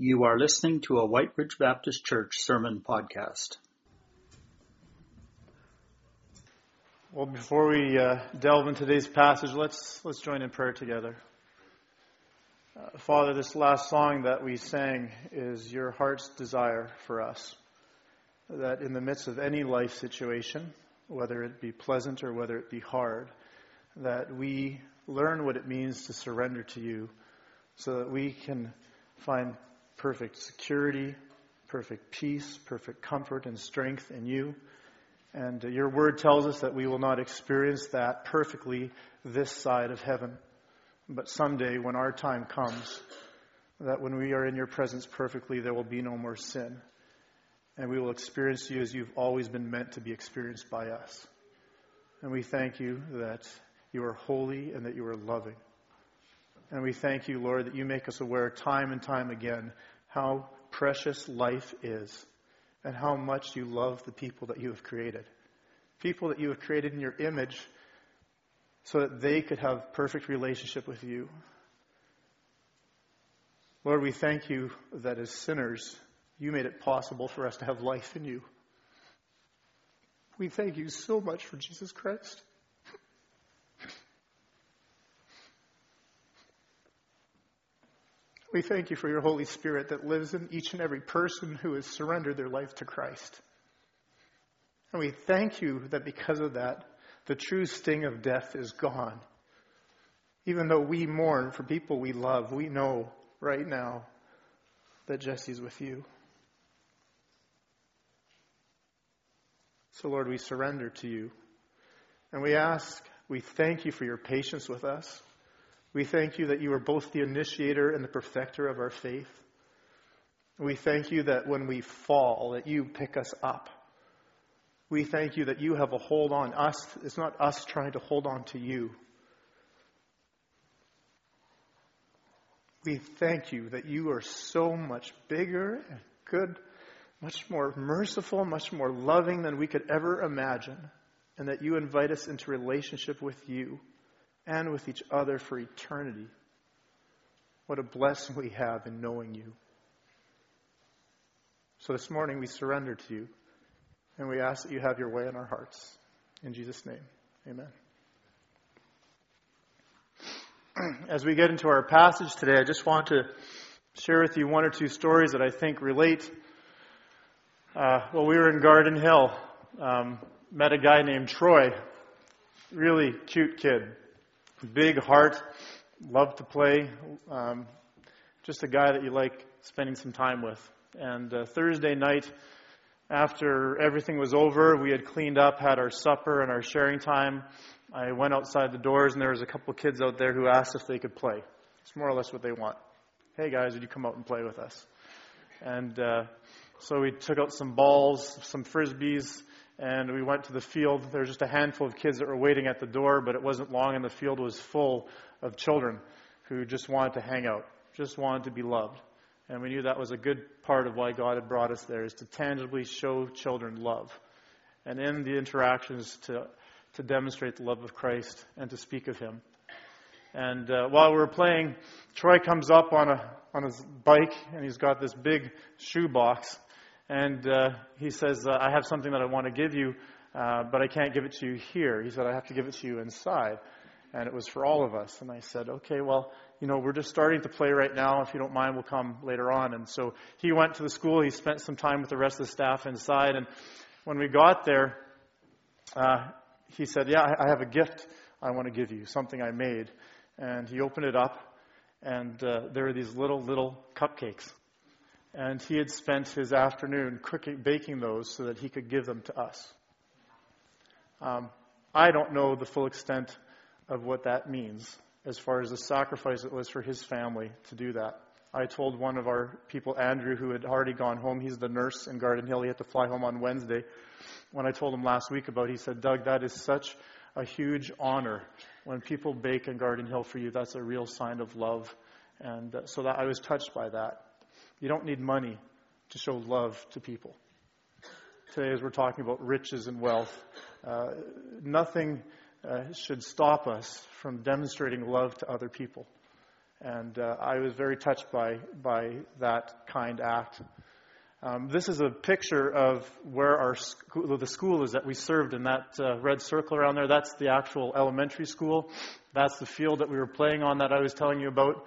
You are listening to a Whyte Ridge Baptist Church sermon podcast. Well, before we uh, delve into today's passage, let's let's join in prayer together. Uh, Father, this last song that we sang is your heart's desire for us. That in the midst of any life situation, whether it be pleasant or whether it be hard, that we learn what it means to surrender to you so that we can find perfect security, perfect peace, perfect comfort and strength in you. And uh, your word tells us that we will not experience that perfectly this side of heaven. But someday, when our time comes, that when we are in your presence perfectly, there will be no more sin. And we will experience you as you've always been meant to be experienced by us. And we thank you that you are holy and that you are loving. And we thank you, Lord, that you make us aware time and time again how precious life is and how much you love the people that you have created. People that you have created in your image so that they could have perfect relationship with you. Lord, we thank you that as sinners, you made it possible for us to have life in you. We thank you so much for Jesus Christ. We thank you for your Holy Spirit that lives in each and every person who has surrendered their life to Christ. And we thank you that because of that, the true sting of death is gone. Even though we mourn for people we love, we know right now that Jesse's with you. So, Lord, we surrender to you. And we ask, we thank you for your patience with us. We thank you that you are both the initiator and the perfecter of our faith. We thank you that when we fall, that you pick us up. We thank you that you have a hold on us. It's not us trying to hold on to you. We thank you that you are so much bigger and good, much more merciful, much more loving than we could ever imagine, and that you invite us into relationship with you and with each other for eternity. What a blessing we have in knowing you. So this morning we surrender to you and we ask that you have your way in our hearts. In Jesus' name, amen. As we get into our passage today, I just want to share with you one or two stories that I think relate. Uh, well, we were in Garden Hill, um, met a guy named Troy, really cute kid, big heart, loved to play, um, just a guy that you like spending some time with. And uh, Thursday night, after everything was over, we had cleaned up, had our supper and our sharing time. I went outside the doors, and there was a couple kids out there who asked if they could play. It's more or less what they want. Hey guys, would you come out and play with us? And uh, so we took out some balls, some frisbees, and we went to the field. There was just a handful of kids that were waiting at the door, but it wasn't long, and the field was full of children who just wanted to hang out, just wanted to be loved. And we knew that was a good part of why God had brought us there, is to tangibly show children love. And in the interactions, to, to demonstrate the love of Christ and to speak of Him. And uh, while we were playing, Troy comes up on, a, on his bike, and he's got this big shoe box and uh, he says, uh, I have something that I want to give you, uh, but I can't give it to you here. He said, I have to give it to you inside. And it was for all of us. And I said, okay, well, you know, we're just starting to play right now. If you don't mind, we'll come later on. And so he went to the school. He spent some time with the rest of the staff inside. And when we got there, uh, he said, yeah, I have a gift I want to give you, something I made. And he opened it up, and uh, there were these little, little cupcakes and he had spent his afternoon cooking, baking those so that he could give them to us. Um, I don't know the full extent of what that means as far as the sacrifice it was for his family to do that. I told one of our people, Andrew, who had already gone home, he's the nurse in Garden Hill, he had to fly home on Wednesday. When I told him last week about it, he said, Doug, that is such a huge honor. When people bake in Garden Hill for you, that's a real sign of love. And uh, so that I was touched by that. You don't need money to show love to people. Today, as we're talking about riches and wealth, uh, nothing uh, should stop us from demonstrating love to other people. And uh, I was very touched by, by that kind act. Um, this is a picture of where our school, the school is that we served in that uh, red circle around there. That's the actual elementary school. That's the field that we were playing on that I was telling you about.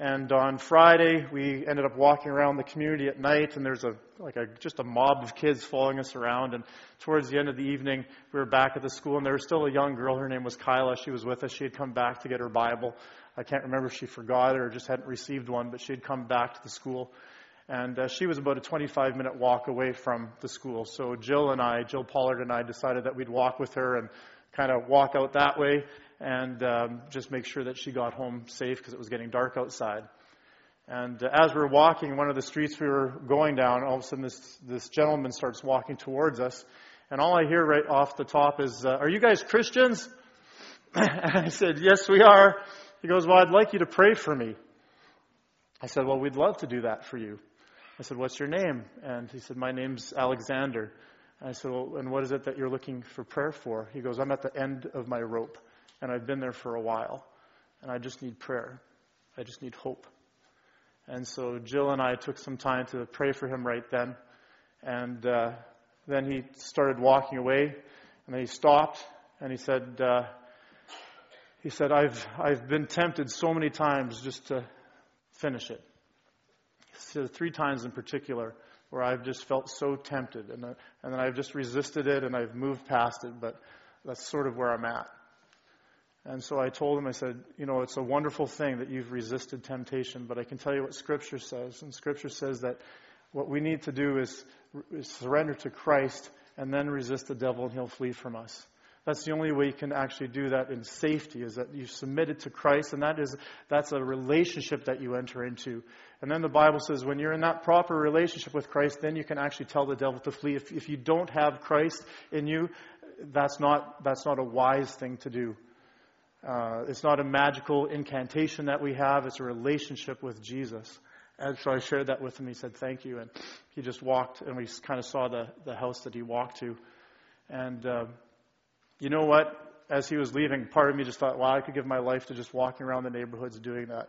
And on Friday, we ended up walking around the community at night, and there's a like a just a mob of kids following us around. And towards the end of the evening, we were back at the school, and there was still a young girl. Her name was Kyla. She was with us. She had come back to get her Bible. I can't remember if she forgot it or just hadn't received one, but she had come back to the school. And uh, she was about a 25 minute walk away from the school. So Jill and I, Jill Pollard and I, decided that we'd walk with her and kind of walk out that way and um, just make sure that she got home safe because it was getting dark outside. And uh, as we were walking one of the streets we were going down, all of a sudden this, this gentleman starts walking towards us. And all I hear right off the top is, uh, Are you guys Christians? and I said, Yes, we are. He goes, Well, I'd like you to pray for me. I said, Well, we'd love to do that for you. I said, What's your name? And he said, My name's Alexander. I said, Well, and what is it that you're looking for prayer for? He goes, I'm at the end of my rope and I've been there for a while, and I just need prayer. I just need hope. And so Jill and I took some time to pray for him right then, and uh, then he started walking away, and then he stopped, and he said, uh, he said, I've I've been tempted so many times just to finish it. Three times in particular where I've just felt so tempted, and uh, and then I've just resisted it, and I've moved past it, but that's sort of where I'm at. And so I told him, I said, you know, it's a wonderful thing that you've resisted temptation, but I can tell you what Scripture says. And Scripture says that what we need to do is, is surrender to Christ and then resist the devil and he'll flee from us. That's the only way you can actually do that in safety is that you submit it to Christ, and that is that's a relationship that you enter into. And then the Bible says when you're in that proper relationship with Christ, then you can actually tell the devil to flee. If, if you don't have Christ in you, that's not that's not a wise thing to do. Uh, it's not a magical incantation that we have, it's a relationship with Jesus. And so I shared that with him. He said, Thank you. And he just walked, and we kind of saw the, the house that he walked to. And uh, you know what? As he was leaving, part of me just thought, wow, I could give my life to just walking around the neighborhoods doing that.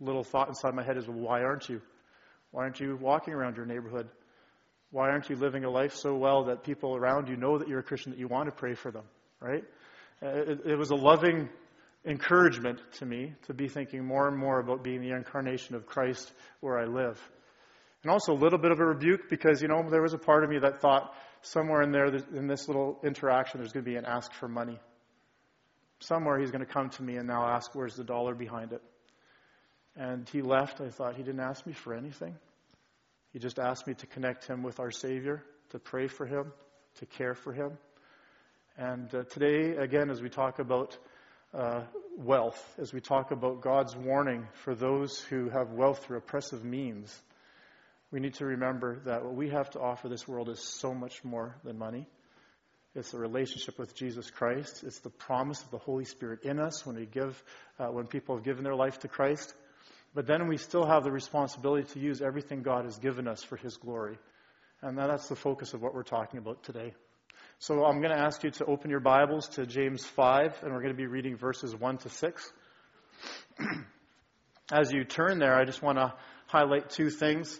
Little thought inside my head is, well, why aren't you? Why aren't you walking around your neighborhood? Why aren't you living a life so well that people around you know that you're a Christian, that you want to pray for them, right? Uh, it, it was a loving encouragement to me to be thinking more and more about being the incarnation of Christ where I live. And also a little bit of a rebuke because, you know, there was a part of me that thought somewhere in there, in this little interaction, there's going to be an ask for money. Somewhere he's going to come to me and now ask, where's the dollar behind it? And he left. I thought, he didn't ask me for anything. He just asked me to connect him with our Savior, to pray for him, to care for him. And uh, today, again, as we talk about uh, wealth, as we talk about God's warning for those who have wealth through oppressive means, we need to remember that what we have to offer this world is so much more than money. It's a relationship with Jesus Christ. It's the promise of the Holy Spirit in us when we give, uh, when people have given their life to Christ. But then we still have the responsibility to use everything God has given us for His glory. And that's the focus of what we're talking about today. So I'm going to ask you to open your Bibles to James 5, and we're going to be reading verses 1 to 6. As you turn there, I just want to highlight two things.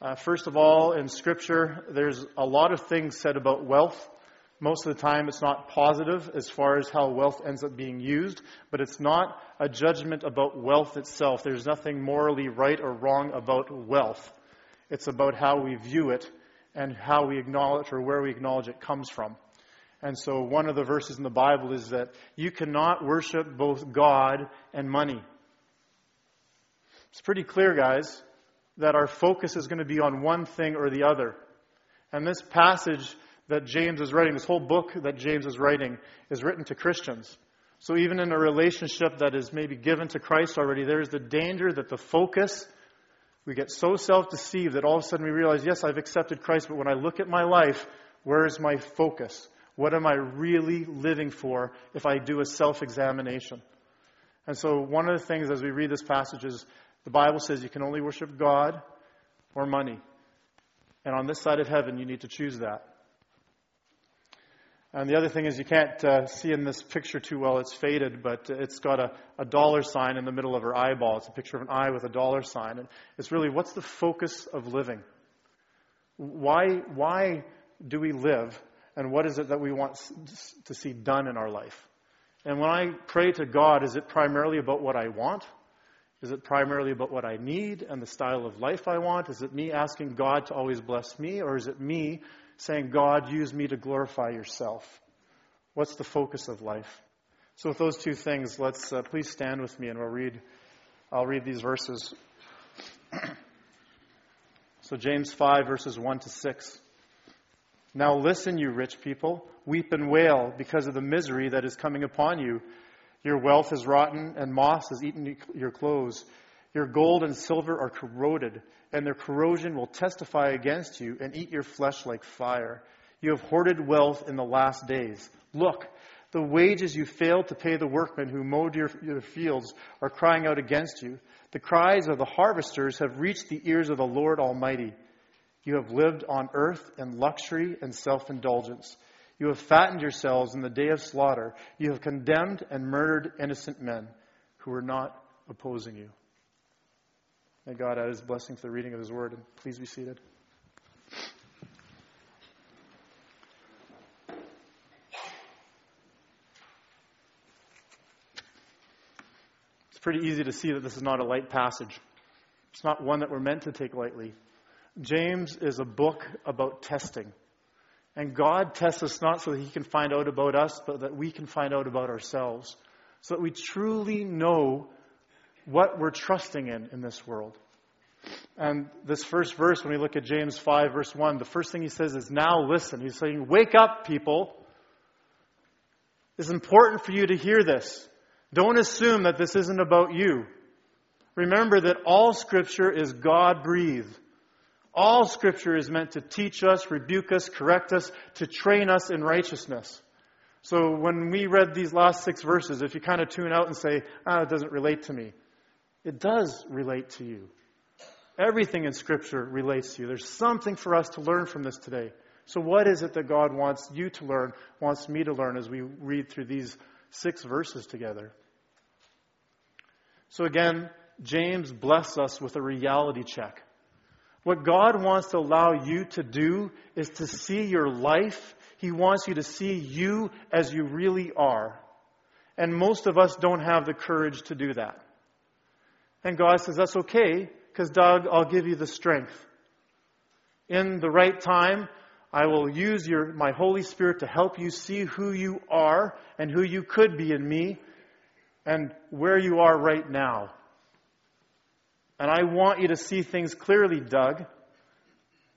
Uh, first of all, in Scripture, there's a lot of things said about wealth. Most of the time, it's not positive as far as how wealth ends up being used, but it's not a judgment about wealth itself. There's nothing morally right or wrong about wealth. It's about how we view it and how we acknowledge or where we acknowledge it comes from. And so one of the verses in the Bible is that you cannot worship both God and money. It's pretty clear, guys, that our focus is going to be on one thing or the other. And this passage that James is writing, this whole book that James is writing, is written to Christians. So even in a relationship that is maybe given to Christ already, there's the danger that the focus we get so self deceived that all of a sudden we realize, yes, I've accepted Christ, but when I look at my life, where is my focus? What am I really living for if I do a self examination? And so, one of the things as we read this passage is the Bible says you can only worship God or money. And on this side of heaven, you need to choose that. And the other thing is, you can't uh, see in this picture too well, it's faded, but it's got a, a dollar sign in the middle of her eyeball. It's a picture of an eye with a dollar sign. And it's really what's the focus of living? Why, why do we live? And what is it that we want to see done in our life? And when I pray to God, is it primarily about what I want? Is it primarily about what I need and the style of life I want? Is it me asking God to always bless me? Or is it me saying, God, use me to glorify yourself? What's the focus of life? So, with those two things, let's uh, please stand with me and we'll read. I'll read these verses. so, James 5, verses 1 to 6. Now, listen, you rich people, weep and wail because of the misery that is coming upon you. Your wealth is rotten, and moss has eaten your clothes. Your gold and silver are corroded, and their corrosion will testify against you and eat your flesh like fire. You have hoarded wealth in the last days. Look, the wages you failed to pay the workmen who mowed your, your, fields are crying out against you. The cries of the harvesters have reached the ears of the Lord Almighty. You have lived on earth in luxury and self indulgence. You have fattened yourselves in the day of slaughter. You have condemned and murdered innocent men who were not opposing you. May God add his blessing to the reading of his word, and please be seated. It's pretty easy to see that this is not a light passage. It's not one that we're meant to take lightly. James is a book about testing. And God tests us not so that He can find out about us, but that we can find out about ourselves. So that we truly know what we're trusting in in this world. And this first verse, when we look at James 5, verse 1, the first thing he says is, Now listen. He's saying, Wake up, people. It's important for you to hear this. Don't assume that this isn't about you. Remember that all Scripture is God breathed. All Scripture is meant to teach us, rebuke us, correct us, to train us in righteousness. So when we read these last six verses, if you kind of tune out and say, ah, it doesn't relate to me, it does relate to you. Everything in Scripture relates to you. There's something for us to learn from this today. So, what is it that God wants you to learn, wants me to learn as we read through these six verses together? So, again, James bless us with a reality check. What God wants to allow you to do is to see your life. He wants you to see you as you really are. And most of us don't have the courage to do that. And God says, That's okay, because Doug, I'll give you the strength. In the right time, I will use your, my Holy Spirit to help you see who you are and who you could be in me and where you are right now. And I want you to see things clearly, Doug,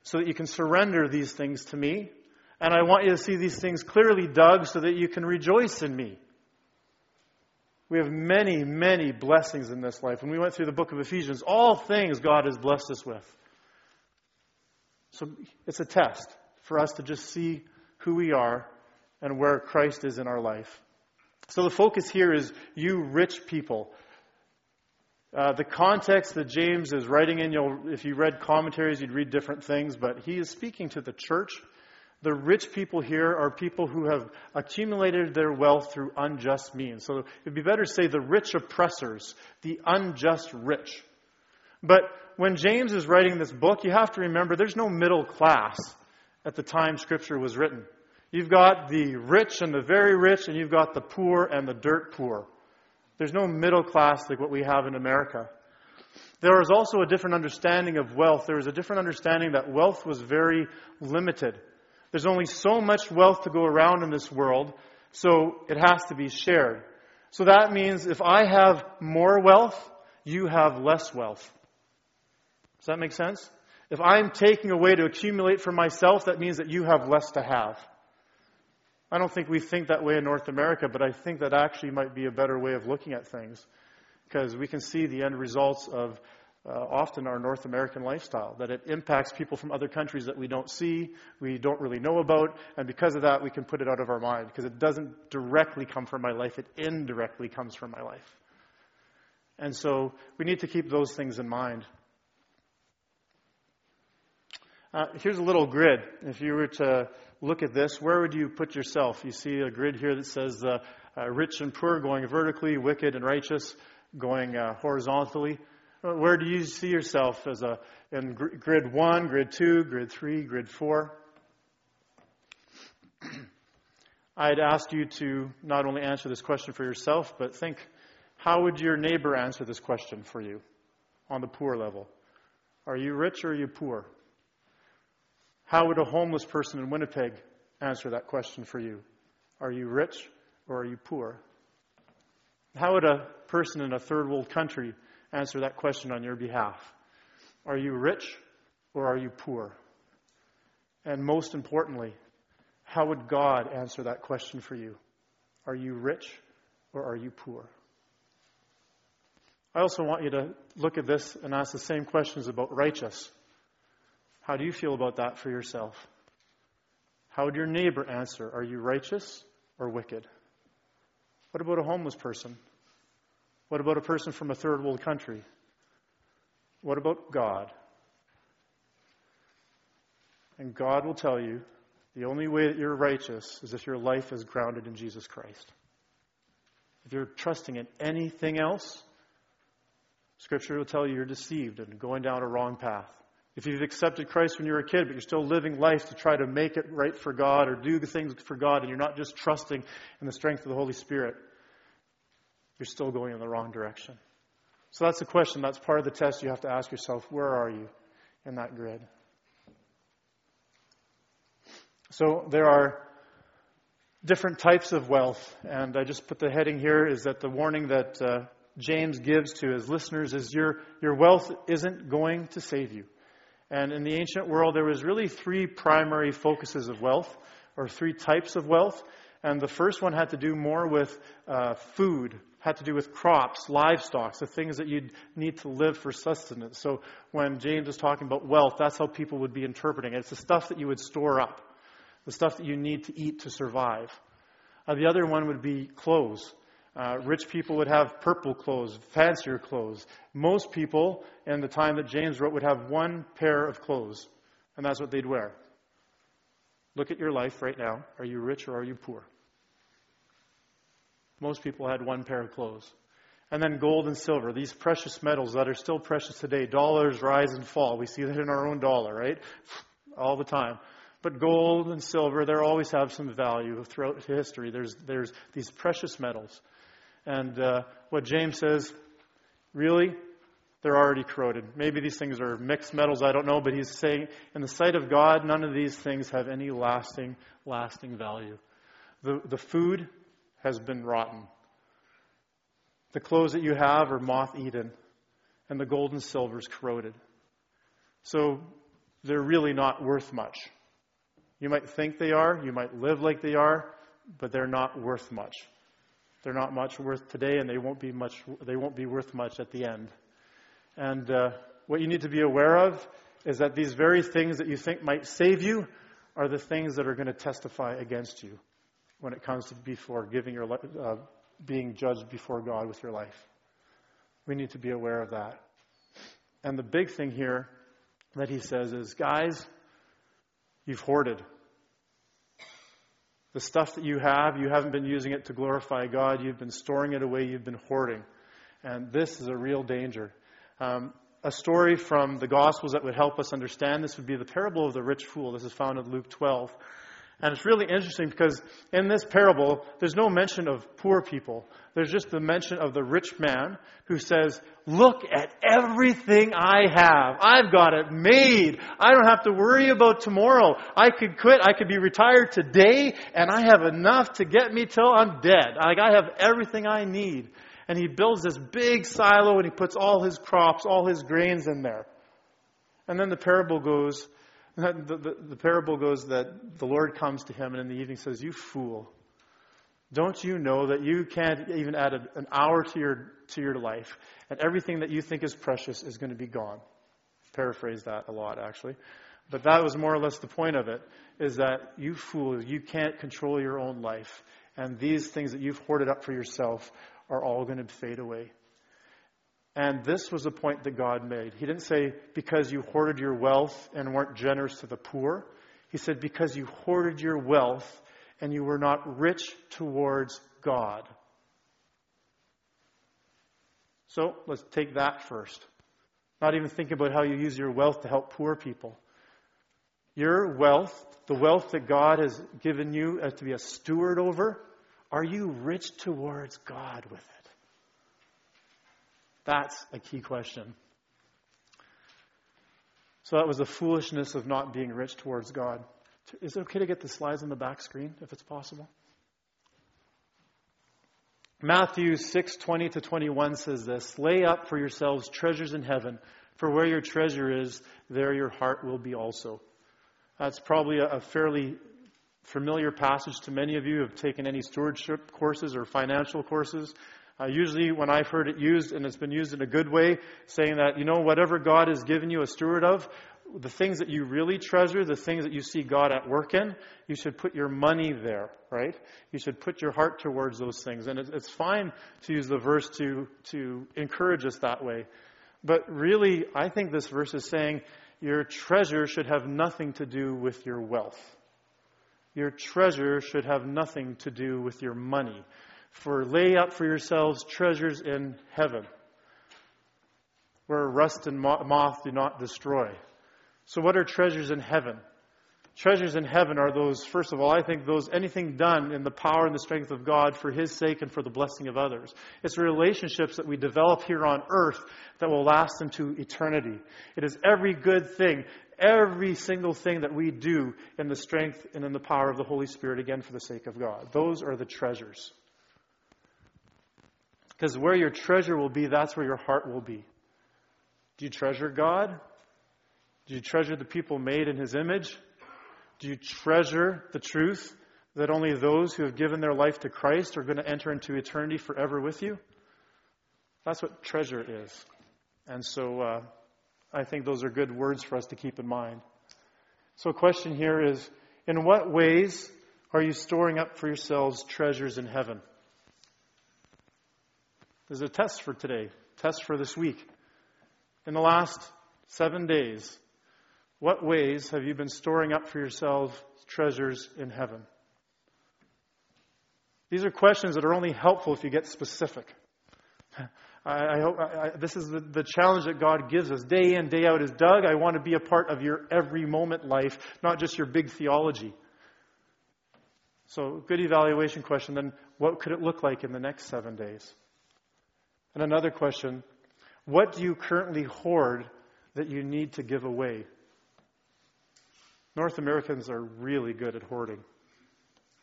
so that you can surrender these things to me. And I want you to see these things clearly, Doug, so that you can rejoice in me. We have many, many blessings in this life. When we went through the book of Ephesians, all things God has blessed us with. So it's a test for us to just see who we are and where Christ is in our life. So the focus here is you rich people. Uh, the context that James is writing in, if you read commentaries, you'd read different things, but he is speaking to the church the rich people here are people who have accumulated their wealth through unjust means. So it'd be better to say the rich oppressors, the unjust rich. But when James is writing this book, you have to remember there's no middle class at the time Scripture was written. You've got the rich and the very rich, and you've got the poor and the dirt poor. There's no middle class like what we have in America. There was also a different understanding of wealth. There was a different understanding that wealth was very limited. There's only so much wealth to go around in this world, so it has to be shared. So that means if I have more wealth, you have less wealth. Does that make sense? If I'm taking away to accumulate for myself, that means that you have less to have. I don't think we think that way in North America, but I think that actually might be a better way of looking at things because we can see the end results of uh, often our North American lifestyle, that it impacts people from other countries that we don't see, we don't really know about, and because of that, we can put it out of our mind because it doesn't directly come from my life, it indirectly comes from my life. And so we need to keep those things in mind. Uh, here's a little grid. If you were to look at this, where would you put yourself? You see a grid here that says uh, uh, rich and poor going vertically, wicked and righteous going uh, horizontally. Where do you see yourself as a in grid one, grid two, grid three, grid four? I'd ask you to not only answer this question for yourself, but think how would your neighbor answer this question for you on the poor level? Are you rich or are you poor? How would a homeless person in Winnipeg answer that question for you? Are you rich or are you poor? How would a person in a third world country answer that question on your behalf? Are you rich or are you poor? And most importantly, how would God answer that question for you? Are you rich or are you poor? I also want you to look at this and ask the same questions about righteous. How do you feel about that for yourself? How would your neighbor answer? Are you righteous or wicked? What about a homeless person? What about a person from a third world country? What about God? And God will tell you the only way that you're righteous is if your life is grounded in Jesus Christ. If you're trusting in anything else, Scripture will tell you you're deceived and going down a wrong path. If you've accepted Christ when you were a kid, but you're still living life to try to make it right for God or do the things for God, and you're not just trusting in the strength of the Holy Spirit, you're still going in the wrong direction. So that's the question. That's part of the test you have to ask yourself. Where are you in that grid? So there are different types of wealth, and I just put the heading here is that the warning that uh, James gives to his listeners is your, your wealth isn't going to save you. And in the ancient world, there was really three primary focuses of wealth, or three types of wealth. And the first one had to do more with uh, food, had to do with crops, livestock, the things that you'd need to live for sustenance. So when James is talking about wealth, that's how people would be interpreting it. It's the stuff that you would store up the stuff that you need to eat to survive. Uh, the other one would be clothes. Uh, rich people would have purple clothes, fancier clothes. Most people in the time that James wrote would have one pair of clothes, and that's what they'd wear. Look at your life right now. Are you rich or are you poor? Most people had one pair of clothes. And then gold and silver, these precious metals that are still precious today. Dollars rise and fall. We see that in our own dollar, right? All the time. But gold and silver, they always have some value throughout history. There's, there's these precious metals. And uh, what James says, really, they're already corroded. Maybe these things are mixed metals, I don't know, but he's saying, in the sight of God, none of these things have any lasting, lasting value. The, the food has been rotten. The clothes that you have are moth eaten, and the gold and silver is corroded. So they're really not worth much. You might think they are, you might live like they are, but they're not worth much. They're not much worth today, and they won't be much. They won't be worth much at the end. And uh, what you need to be aware of is that these very things that you think might save you are the things that are going to testify against you when it comes to before giving your uh, being judged before God with your life. We need to be aware of that. And the big thing here that he says is, guys, You've hoarded. The stuff that you have, you haven't been using it to glorify God. You've been storing it away. You've been hoarding. And this is a real danger. Um, a story from the Gospels that would help us understand this would be the parable of the rich fool. This is found in Luke 12. And it's really interesting because in this parable, there's no mention of poor people. There's just the mention of the rich man who says, Look at everything I have. I've got it made. I don't have to worry about tomorrow. I could quit. I could be retired today, and I have enough to get me till I'm dead. Like, I have everything I need. And he builds this big silo and he puts all his crops, all his grains in there. And then the parable goes, the, the, the, parable goes that the Lord comes to him and in the evening says, You fool. Don't you know that you can't even add a, an hour to your, to your life and everything that you think is precious is going to be gone? Paraphrase that a lot, actually. But that was more or less the point of it, is that you fool, you can't control your own life. And these things that you've hoarded up for yourself are all going to fade away. And this was a point that God made. He didn't say, because you hoarded your wealth and weren't generous to the poor. He said, Because you hoarded your wealth and you were not rich towards God. So let's take that first. Not even think about how you use your wealth to help poor people. Your wealth, the wealth that God has given you as to be a steward over, are you rich towards God with it? That's a key question. So that was the foolishness of not being rich towards God. Is it okay to get the slides on the back screen if it's possible? Matthew 6:20 to 21 says this, "Lay up for yourselves treasures in heaven, for where your treasure is, there your heart will be also." That's probably a, fairly familiar passage to many of you who have taken any stewardship courses or financial courses. Uh, usually, when I've heard it used, and it's been used in a good way, saying that, you know, whatever God has given you a steward of, the things that you really treasure, the things that you see God at work in, you should put your money there, right? You should put your heart towards those things. And it's fine to use the verse to, to encourage us that way. But really, I think this verse is saying your treasure should have nothing to do with your wealth. Your treasure should have nothing to do with your money. For lay up for yourselves treasures in heaven, where rust and moth do not destroy so, what are treasures in heaven? Treasures in heaven are those, first of all, I think those, anything done in the power and the strength of God for His sake and for the blessing of others. It's relationships that we develop here on earth that will last into eternity. It is every good thing, every single thing that we do in the strength and in the power of the Holy Spirit, again, for the sake of God. Those are the treasures. Because where your treasure will be, that's where your heart will be. Do you treasure God? Do you treasure the people made in his image? Do you treasure the truth that only those who have given their life to Christ are going to enter into eternity forever with you? That's what treasure is. And so uh, I think those are good words for us to keep in mind. So, a question here is In what ways are you storing up for yourselves treasures in heaven? There's a test for today, test for this week. In the last seven days, what ways have you been storing up for yourselves treasures in heaven? These are questions that are only helpful if you get specific. I, I hope I, this is the, the challenge that God gives us day in, day out. Is Doug, I want to be a part of your every moment life, not just your big theology. So, good evaluation question. Then, what could it look like in the next seven days? And another question: What do you currently hoard that you need to give away? North Americans are really good at hoarding.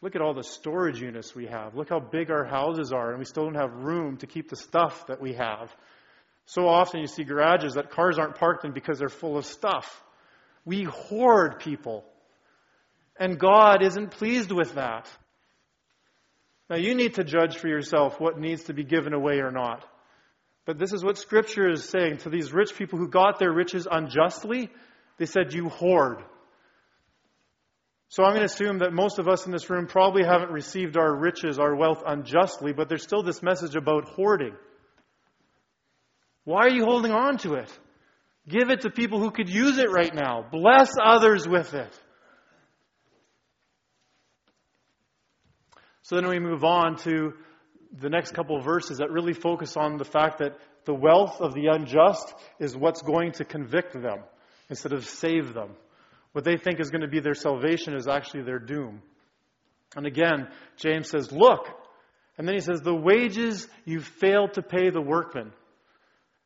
Look at all the storage units we have. Look how big our houses are, and we still don't have room to keep the stuff that we have. So often you see garages that cars aren't parked in because they're full of stuff. We hoard people. And God isn't pleased with that. Now you need to judge for yourself what needs to be given away or not. But this is what Scripture is saying to these rich people who got their riches unjustly. They said, You hoard. So I'm going to assume that most of us in this room probably haven't received our riches, our wealth unjustly, but there's still this message about hoarding. Why are you holding on to it? Give it to people who could use it right now. Bless others with it. So then we move on to the next couple of verses that really focus on the fact that the wealth of the unjust is what's going to convict them instead of save them. What they think is going to be their salvation is actually their doom. And again, James says, Look. And then he says, The wages you failed to pay the workmen.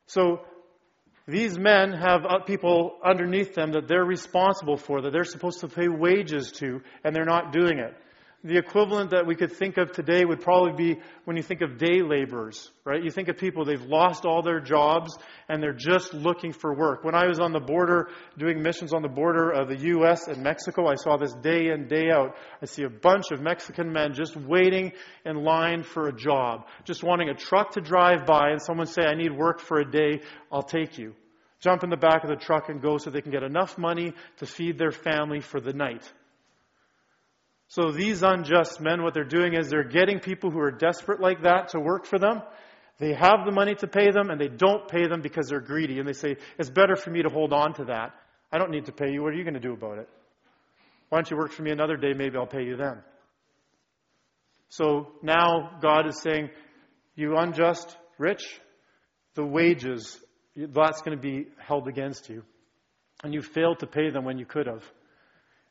So these men have uh, people underneath them that they're responsible for, that they're supposed to pay wages to, and they're not doing it the equivalent that we could think of today would probably be when you think of day laborers, right? You think of people, they've lost all their jobs and they're just looking for work. When I was on the border, doing missions on the border of the U.S. and Mexico, I saw this day in, day out. I see a bunch of Mexican men just waiting in line for a job, just wanting a truck to drive by and someone say, I need work for a day, I'll take you. Jump in the back of the truck and go so they can get enough money to feed their family for the night. So these unjust men, what they're doing is they're getting people who are desperate like that to work for them. They have the money to pay them and they don't pay them because they're greedy. And they say, it's better for me to hold on to that. I don't need to pay you. What are you going to do about it? Why don't you work for me another day? Maybe I'll pay you then. So now God is saying, You unjust rich, the wages, that's going to be held against you. And you failed to pay them when you could have.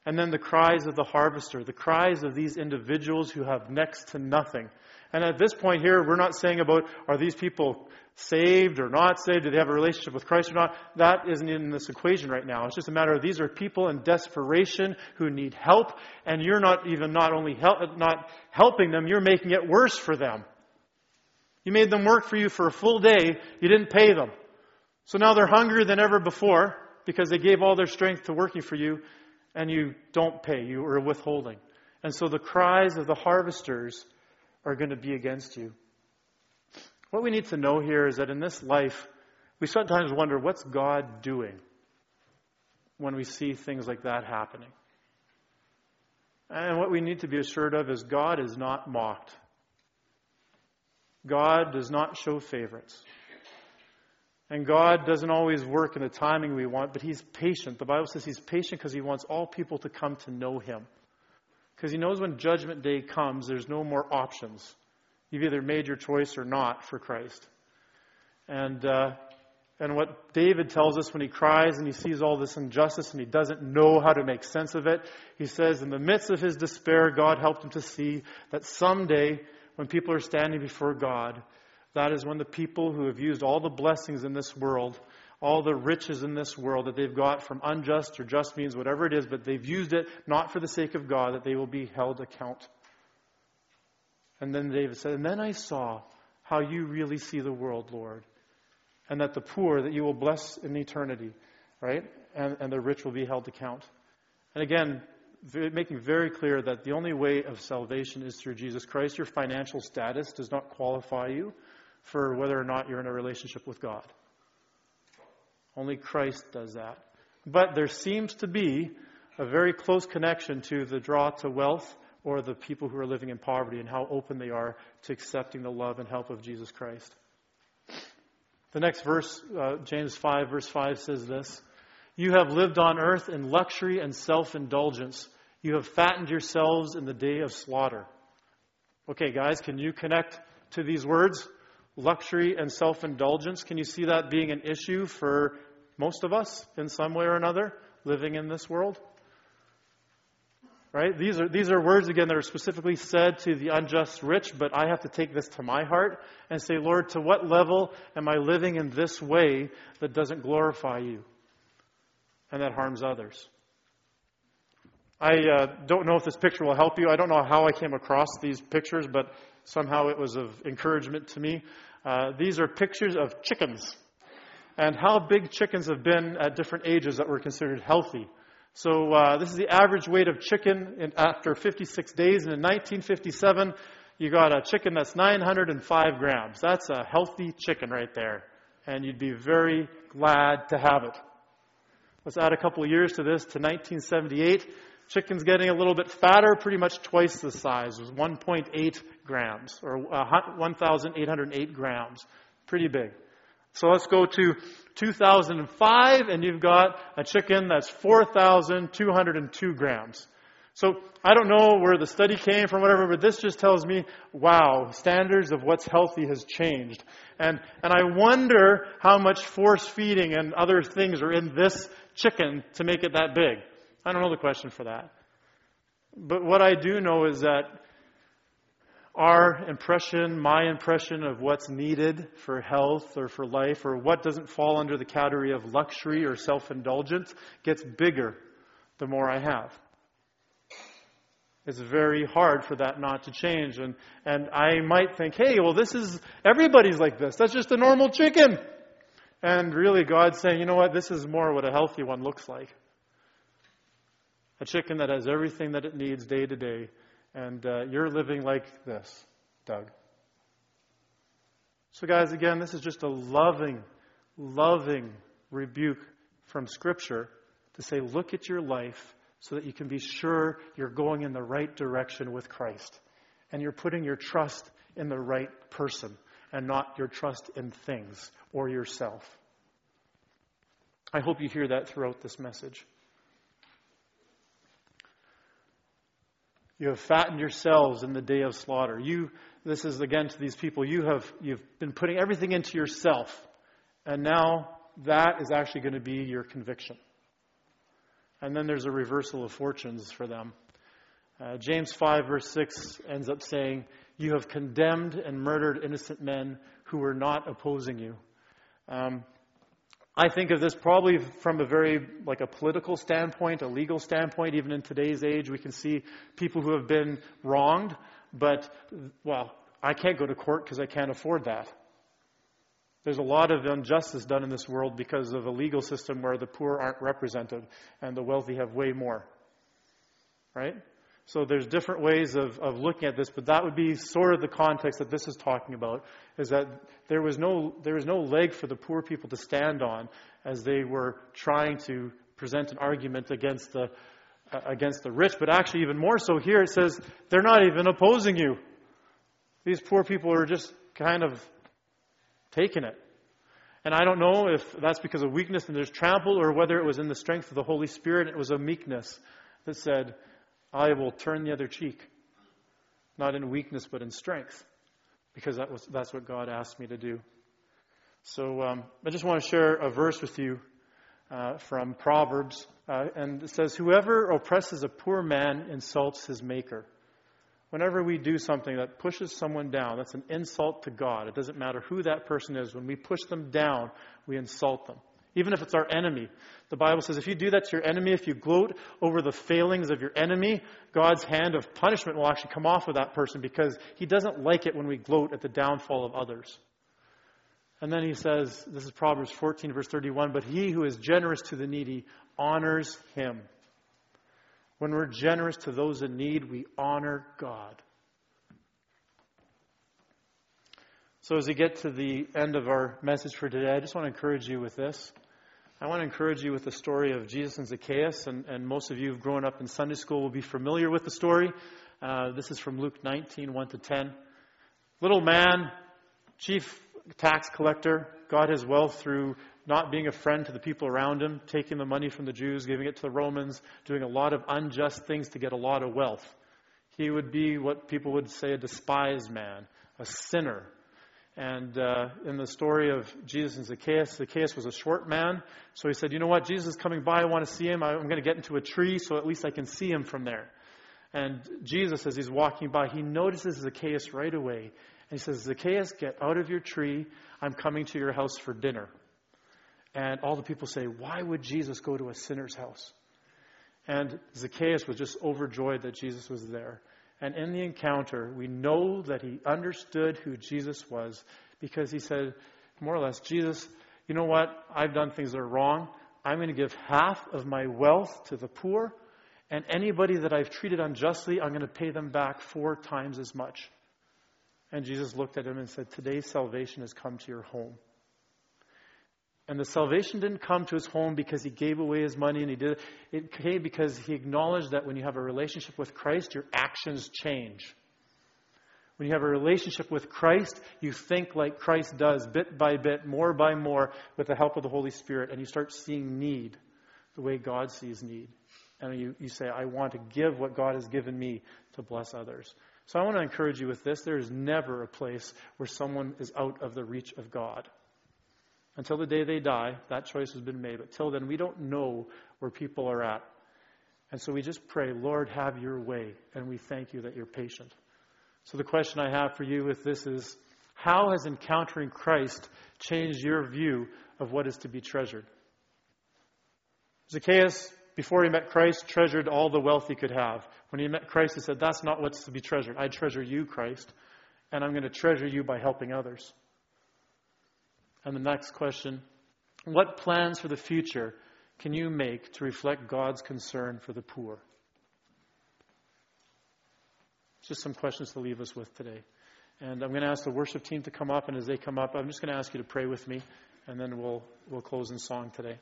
And then the cries of the harvester, the cries of these individuals who have next to nothing. And at this point here, we're not saying about are these people saved or not saved? Do they have a relationship with Christ or not? That isn't in this equation right now. It's just a matter of these are people in desperation who need help, and you're not even not only help, not helping them, you're making it worse for them. You made them work for you for a full day, you didn't pay them. So now they're hungrier than ever before because they gave all their strength to working for you, and you don't pay, you are withholding. And so the cries of the harvesters are going to be against you. What we need to know here is that in this life, we sometimes wonder what's God doing when we see things like that happening. And what we need to be assured of is God is not mocked. God does not show favorites. And God doesn't always work in the timing we want, but He's patient. The Bible says He's patient because He wants all people to come to know Him. Because He knows when Judgment Day comes, there's no more options. You've either made your choice or not for Christ. And, uh, and what David tells us when he cries and he sees all this injustice and he doesn't know how to make sense of it, he says, in the midst of his despair, God helped him to see that someday, when people are standing before God, that is when the people who have used all the blessings in this world, all the riches in this world that they've got from unjust or just means, whatever it is, but they've used it not for the sake of God, that they will be held account. And then David said, And then I saw how you really see the world, Lord, and that the poor that you will bless in eternity, right? And, and the rich will be held account. And again, making very clear that the only way of salvation is through Jesus Christ. Your financial status does not qualify you for whether or not you're in a relationship with God. Only Christ does that. But there seems to be a very close connection to the draw to wealth or the people who are living in poverty and how open they are to accepting the love and help of Jesus Christ. The next verse, uh, James 5, verse 5 says this You have lived on earth in luxury and self indulgence. You have fattened yourselves in the day of slaughter. Okay, guys, can you connect to these words? Luxury and self indulgence. Can you see that being an issue for most of us in some way or another living in this world? Right? These are, these are words, again, that are specifically said to the unjust rich, but I have to take this to my heart and say, Lord, to what level am I living in this way that doesn't glorify you and that harms others? I uh, don't know if this picture will help you. I don't know how I came across these pictures, but somehow it was of encouragement to me. Uh, these are pictures of chickens and how big chickens have been at different ages that were considered healthy. So uh, this is the average weight of chicken in, after 56 days. And in 1957, you got a chicken that's 905 grams. That's a healthy chicken right there. And you'd be very glad to have it. Let's add a couple of years to this to 1978. Chicken's getting a little bit fatter, pretty much twice the size. It was 1.8 grams, or uh, 1,808 grams. Pretty big. So let's go to 2005, and you've got a chicken that's 4,202 grams. So I don't know where the study came from, whatever, but this just tells me, wow, standards of what's healthy has changed. And, and I wonder how much force feeding and other things are in this chicken to make it that big. I don't know the question for that. But what I do know is that our impression, my impression of what's needed for health or for life or what doesn't fall under the category of luxury or self indulgence gets bigger the more I have. It's very hard for that not to change. And, and I might think, hey, well, this is, everybody's like this. That's just a normal chicken. And really, God's saying, you know what? This is more what a healthy one looks like. A chicken that has everything that it needs day to day and uh, you're living like this, Doug. So, guys, again, this is just a loving, loving rebuke from Scripture to say, look at your life so that you can be sure you're going in the right direction with Christ. And you're putting your trust in the right person and not your trust in things or yourself. I hope you hear that throughout this message. You have fattened yourselves in the day of slaughter. You, this is again to these people, you have, you've been putting everything into yourself. And now that is actually going to be your conviction. And then there's a reversal of fortunes for them. Uh, James 5, verse 6 ends up saying, You have condemned and murdered innocent men who were not opposing you. Um, I think of this probably from a very, like a political standpoint, a legal standpoint. Even in today's age, we can see people who have been wronged, but, well, I can't go to court because I can't afford that. There's a lot of injustice done in this world because of a legal system where the poor aren't represented and the wealthy have way more. Right? So there's different ways of, of looking at this, but that would be sort of the context that this is talking about, is that there was no there was no leg for the poor people to stand on as they were trying to present an argument against the uh, against the rich. But actually, even more so here, it says they're not even opposing you. These poor people are just kind of taking it. And I don't know if that's because of weakness and there's trample or whether it was in the strength of the Holy Spirit. It was a meekness that said, I will turn the other cheek. Not in weakness, but in strength. Because that was, that's what God asked me to do. So um, I just want to share a verse with you uh, from Proverbs. Uh, and it says, Whoever oppresses a poor man insults his maker. Whenever we do something that pushes someone down, that's an insult to God. It doesn't matter who that person is. When we push them down, we insult them. Even if it's our enemy. The Bible says if you do that to your enemy, if you gloat over the failings of your enemy, God's hand of punishment will actually come off of that person because he doesn't like it when we gloat at the downfall of others. And then he says, this is Proverbs 14, verse 31, but he who is generous to the needy honors him. When we're generous to those in need, we honor God. So, as we get to the end of our message for today, I just want to encourage you with this. I want to encourage you with the story of Jesus and Zacchaeus, and, and most of you who've grown up in Sunday school will be familiar with the story. Uh, this is from Luke 19, 1 to 10. Little man, chief tax collector, got his wealth through not being a friend to the people around him, taking the money from the Jews, giving it to the Romans, doing a lot of unjust things to get a lot of wealth. He would be what people would say a despised man, a sinner. And uh, in the story of Jesus and Zacchaeus, Zacchaeus was a short man, so he said, "You know what? Jesus is coming by. I want to see him. I'm going to get into a tree, so at least I can see him from there." And Jesus, as he's walking by, he notices Zacchaeus right away, and he says, "Zacchaeus, get out of your tree. I'm coming to your house for dinner." And all the people say, Why would Jesus go to a sinner's house? And Zacchaeus was just overjoyed that Jesus was there. And in the encounter, we know that he understood who Jesus was because he said, more or less, Jesus, you know what? I've done things that are wrong. I'm going to give half of my wealth to the poor. And anybody that I've treated unjustly, I'm going to pay them back four times as much. And Jesus looked at him and said, Today's salvation has come to your home. And the salvation didn't come to his home because he gave away his money and he did it. It came because he acknowledged that when you have a relationship with Christ, your actions change. When you have a relationship with Christ, you think like Christ does, bit by bit, more by more, with the help of the Holy Spirit, and you start seeing need the way God sees need. And you, you say, I want to give what God has given me to bless others. So I want to encourage you with this. There is never a place where someone is out of the reach of God. Until the day they die, that choice has been made. But till then, we don't know where people are at. And so we just pray, Lord, have your way. And we thank you that you're patient. So the question I have for you with this is how has encountering Christ changed your view of what is to be treasured? Zacchaeus, before he met Christ, treasured all the wealth he could have. When he met Christ, he said, That's not what's to be treasured. I treasure you, Christ, and I'm going to treasure you by helping others. And the next question What plans for the future can you make to reflect God's concern for the poor? Just some questions to leave us with today. And I'm going to ask the worship team to come up, and as they come up, I'm just going to ask you to pray with me, and then we'll, we'll close in song today.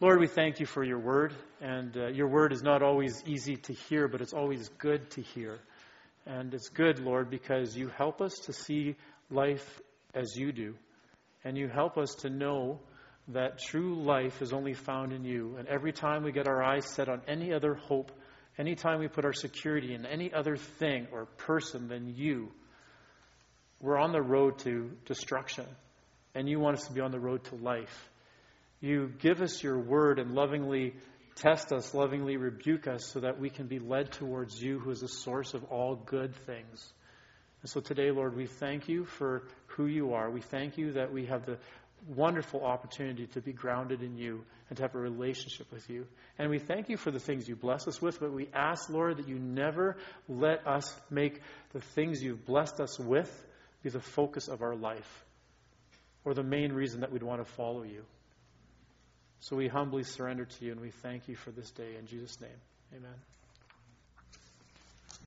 Lord, we thank you for your word, and uh, your word is not always easy to hear, but it's always good to hear. And it's good, Lord, because you help us to see life as you do. And you help us to know that true life is only found in you. And every time we get our eyes set on any other hope Anytime we put our security in any other thing or person than you, we're on the road to destruction. And you want us to be on the road to life. You give us your word and lovingly test us, lovingly rebuke us, so that we can be led towards you, who is the source of all good things. And so today, Lord, we thank you for who you are. We thank you that we have the wonderful opportunity to be grounded in you and to have a relationship with you. And we thank you for the things you bless us with, but we ask, Lord, that you never let us make the things you've blessed us with be the focus of our life or the main reason that we'd want to follow you. So we humbly surrender to you and we thank you for this day. In Jesus' name, amen.